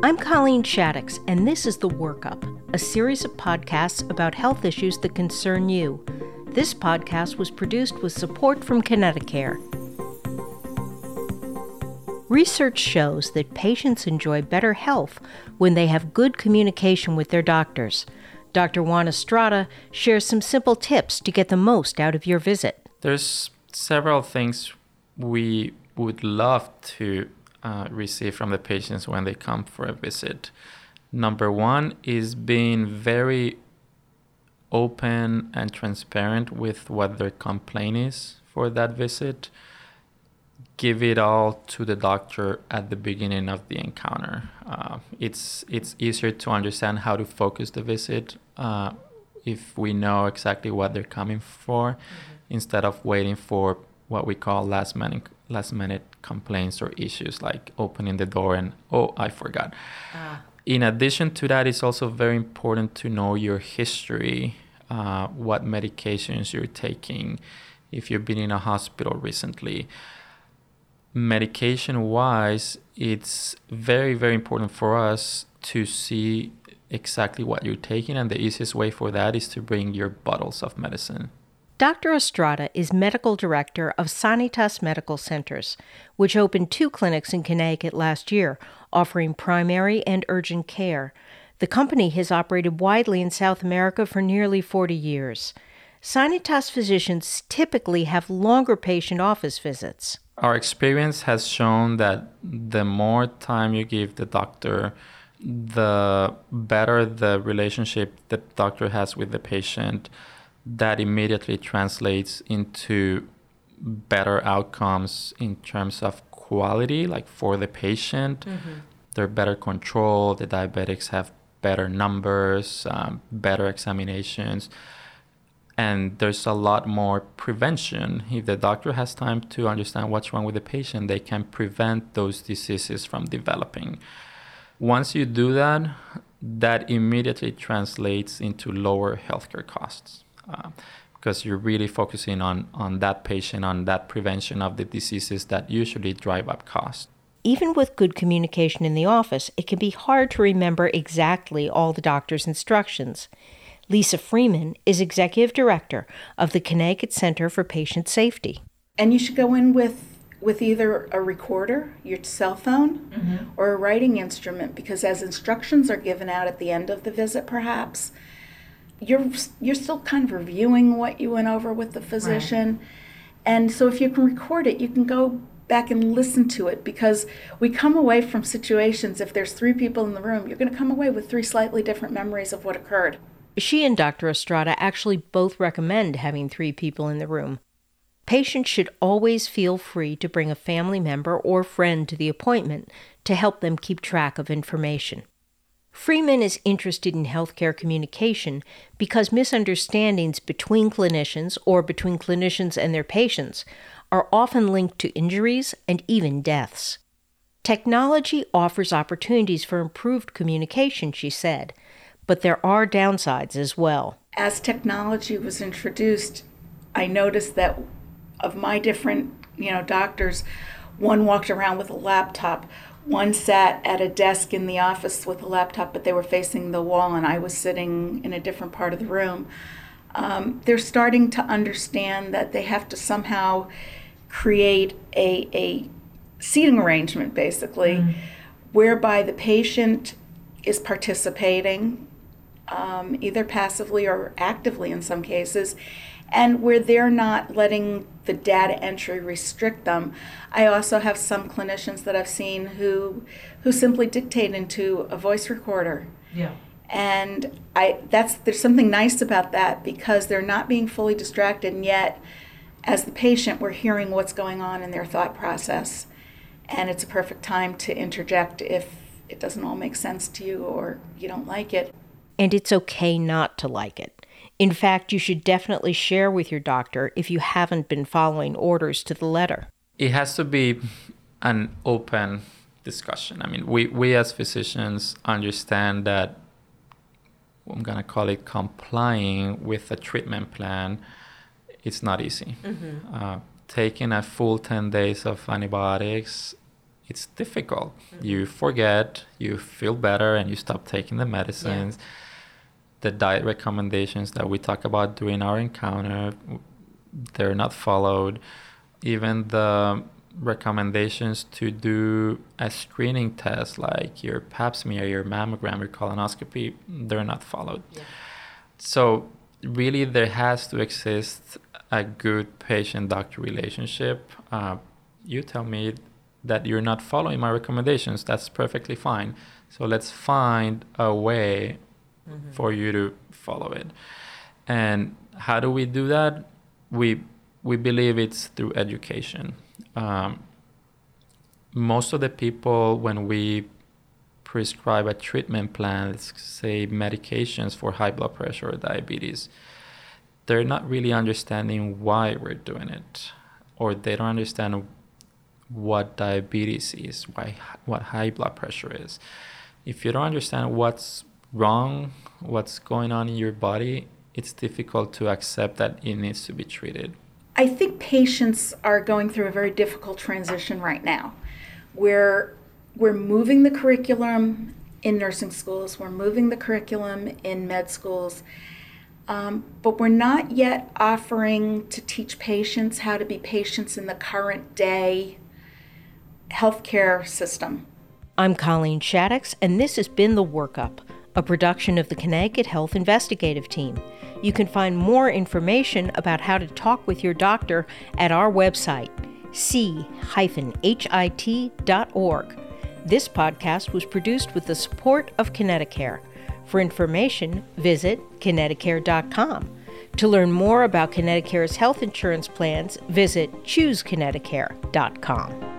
I'm Colleen Shaddox, and this is The Workup, a series of podcasts about health issues that concern you. This podcast was produced with support from ConnectiCare. Research shows that patients enjoy better health when they have good communication with their doctors. Dr. Juan Estrada shares some simple tips to get the most out of your visit. There's several things we would love to uh, receive from the patients when they come for a visit. Number one is being very open and transparent with what their complaint is for that visit. Give it all to the doctor at the beginning of the encounter. Uh, it's it's easier to understand how to focus the visit uh, if we know exactly what they're coming for, mm-hmm. instead of waiting for what we call last minute last minute complaints or issues like opening the door and oh I forgot. Ah. In addition to that, it's also very important to know your history, uh, what medications you're taking, if you've been in a hospital recently. Medication wise, it's very, very important for us to see exactly what you're taking, and the easiest way for that is to bring your bottles of medicine. Dr. Estrada is medical director of Sanitas Medical Centers, which opened two clinics in Connecticut last year, offering primary and urgent care. The company has operated widely in South America for nearly 40 years. Sanitas physicians typically have longer patient office visits. Our experience has shown that the more time you give the doctor, the better the relationship the doctor has with the patient that immediately translates into better outcomes in terms of quality, like for the patient. Mm-hmm. They're better control. The diabetics have better numbers, um, better examinations, and there's a lot more prevention. If the doctor has time to understand what's wrong with the patient, they can prevent those diseases from developing. Once you do that, that immediately translates into lower healthcare costs uh, because you're really focusing on, on that patient, on that prevention of the diseases that usually drive up costs. Even with good communication in the office, it can be hard to remember exactly all the doctor's instructions. Lisa Freeman is executive director of the Connecticut Center for Patient Safety. And you should go in with with either a recorder, your cell phone, mm-hmm. or a writing instrument because as instructions are given out at the end of the visit perhaps, you're you're still kind of reviewing what you went over with the physician. Right. And so if you can record it, you can go back and listen to it because we come away from situations if there's three people in the room, you're going to come away with three slightly different memories of what occurred. She and Dr. Estrada actually both recommend having three people in the room. Patients should always feel free to bring a family member or friend to the appointment to help them keep track of information. Freeman is interested in healthcare communication because misunderstandings between clinicians or between clinicians and their patients are often linked to injuries and even deaths. Technology offers opportunities for improved communication, she said, but there are downsides as well. As technology was introduced, I noticed that of my different, you know, doctors, one walked around with a laptop, one sat at a desk in the office with a laptop, but they were facing the wall, and I was sitting in a different part of the room. Um, they're starting to understand that they have to somehow create a, a seating arrangement, basically, mm. whereby the patient is participating, um, either passively or actively in some cases, and where they're not letting the data entry restrict them. I also have some clinicians that I've seen who who simply dictate into a voice recorder. Yeah. And I that's there's something nice about that because they're not being fully distracted and yet as the patient we're hearing what's going on in their thought process. And it's a perfect time to interject if it doesn't all make sense to you or you don't like it. And it's okay not to like it. In fact, you should definitely share with your doctor if you haven't been following orders to the letter. It has to be an open discussion. I mean, we, we as physicians understand that I'm going to call it complying with a treatment plan. It's not easy. Mm-hmm. Uh, taking a full 10 days of antibiotics it's difficult. Mm-hmm. You forget, you feel better, and you stop taking the medicines. Yeah. The diet recommendations that we talk about during our encounter, they're not followed. Even the recommendations to do a screening test like your pap smear, your mammogram, your colonoscopy, they're not followed. Yeah. So really there has to exist a good patient doctor relationship. Uh, you tell me that you're not following my recommendations, that's perfectly fine. So let's find a way mm-hmm. for you to follow it. And how do we do that? We we believe it's through education. Um, most of the people, when we prescribe a treatment plan, let's say medications for high blood pressure or diabetes, they're not really understanding why we're doing it, or they don't understand what diabetes is, why what high blood pressure is. If you don't understand what's wrong, what's going on in your body, it's difficult to accept that it needs to be treated. I think patients are going through a very difficult transition right now. We're we're moving the curriculum in nursing schools, we're moving the curriculum in med schools, um, but we're not yet offering to teach patients how to be patients in the current day healthcare system. I'm Colleen Shaddox, and this has been The Workup, a production of the Connecticut Health Investigative Team. You can find more information about how to talk with your doctor at our website, c-hit.org. This podcast was produced with the support of ConnectiCare. For information, visit ConnectiCare.com. To learn more about ConnectiCare's health insurance plans, visit chooseconnecticare.com.